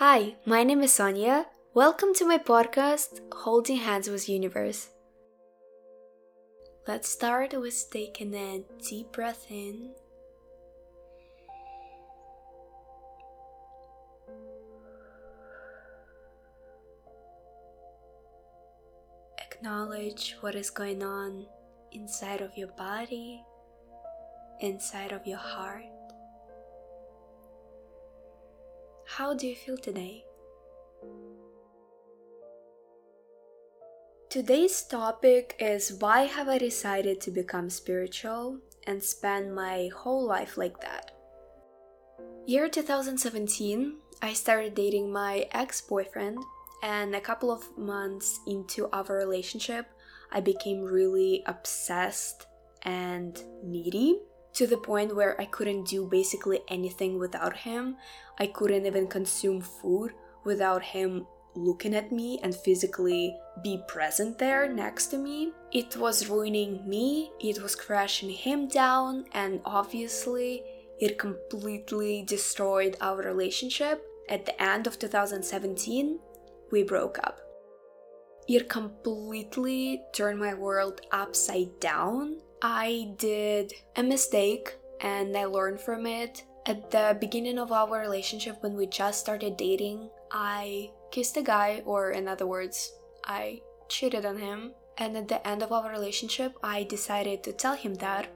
Hi, my name is Sonia. Welcome to my podcast, Holding Hands with Universe. Let's start with taking a deep breath in. Acknowledge what is going on inside of your body, inside of your heart. How do you feel today? Today's topic is why have I decided to become spiritual and spend my whole life like that? Year 2017, I started dating my ex-boyfriend and a couple of months into our relationship, I became really obsessed and needy to the point where I couldn't do basically anything without him. I couldn't even consume food without him looking at me and physically be present there next to me. It was ruining me, it was crashing him down, and obviously, it completely destroyed our relationship. At the end of 2017, we broke up. It completely turned my world upside down. I did a mistake and I learned from it. At the beginning of our relationship, when we just started dating, I kissed a guy, or in other words, I cheated on him. And at the end of our relationship, I decided to tell him that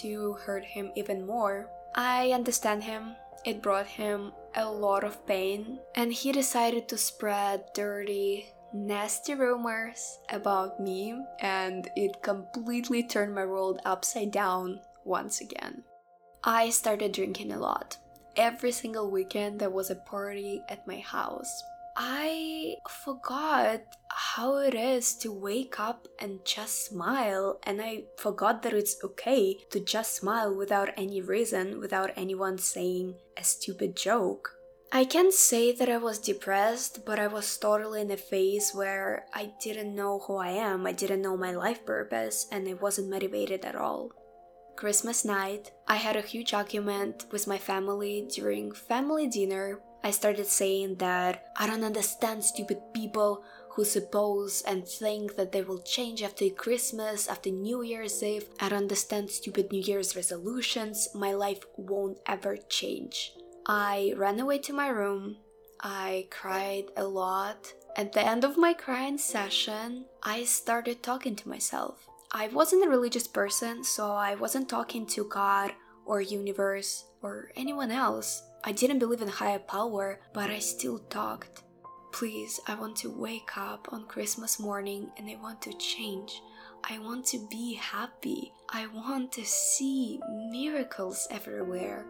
to hurt him even more. I understand him. It brought him a lot of pain, and he decided to spread dirty, nasty rumors about me, and it completely turned my world upside down once again. I started drinking a lot. Every single weekend, there was a party at my house. I forgot how it is to wake up and just smile, and I forgot that it's okay to just smile without any reason, without anyone saying a stupid joke. I can't say that I was depressed, but I was totally in a phase where I didn't know who I am, I didn't know my life purpose, and I wasn't motivated at all. Christmas night, I had a huge argument with my family during family dinner I started saying that I don't understand stupid people who suppose and think that they will change after Christmas, after New Year's Eve. I don't understand stupid New Year's resolutions. My life won't ever change. I ran away to my room. I cried a lot. At the end of my crying session, I started talking to myself. I wasn't a religious person, so I wasn't talking to God or universe or anyone else. I didn't believe in higher power, but I still talked. Please, I want to wake up on Christmas morning and I want to change. I want to be happy. I want to see miracles everywhere.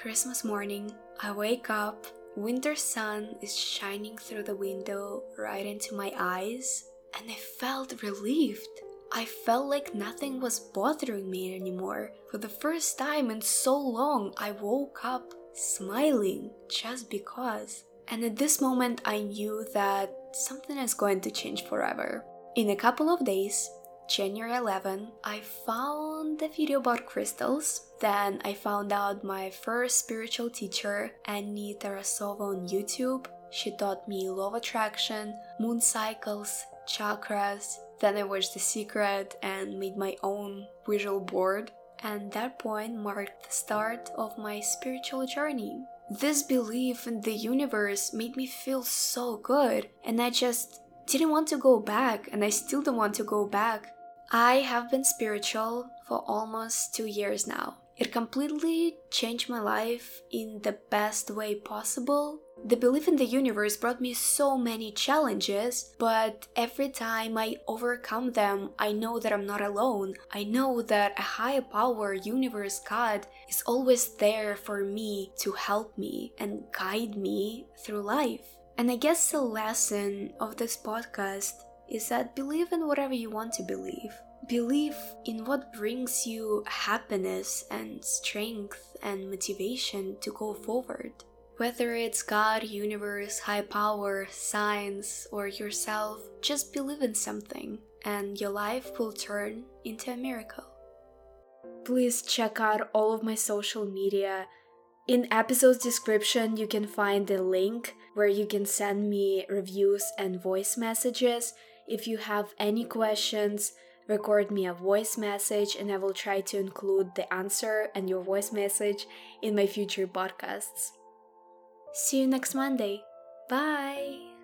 Christmas morning, I wake up, winter sun is shining through the window right into my eyes, and I felt relieved. I felt like nothing was bothering me anymore. For the first time in so long, I woke up smiling just because. And at this moment, I knew that something is going to change forever. In a couple of days, January 11, I found a video about crystals. Then I found out my first spiritual teacher, Annie Tarasova, on YouTube. She taught me law of attraction, moon cycles, chakras. Then I watched The Secret and made my own visual board and that point marked the start of my spiritual journey. This belief in the universe made me feel so good, and I just didn't want to go back, and I still don't want to go back. I have been spiritual for almost two years now. It completely changed my life in the best way possible the belief in the universe brought me so many challenges, but every time I overcome them, I know that I'm not alone. I know that a higher power, universe, God, is always there for me to help me and guide me through life. And I guess the lesson of this podcast is that believe in whatever you want to believe. Believe in what brings you happiness and strength and motivation to go forward. Whether it's God, universe, high power, science, or yourself, just believe in something and your life will turn into a miracle. Please check out all of my social media In episode's description, you can find the link where you can send me reviews and voice messages. If you have any questions, record me a voice message and I will try to include the answer and your voice message in my future podcasts. See you next Monday. Bye.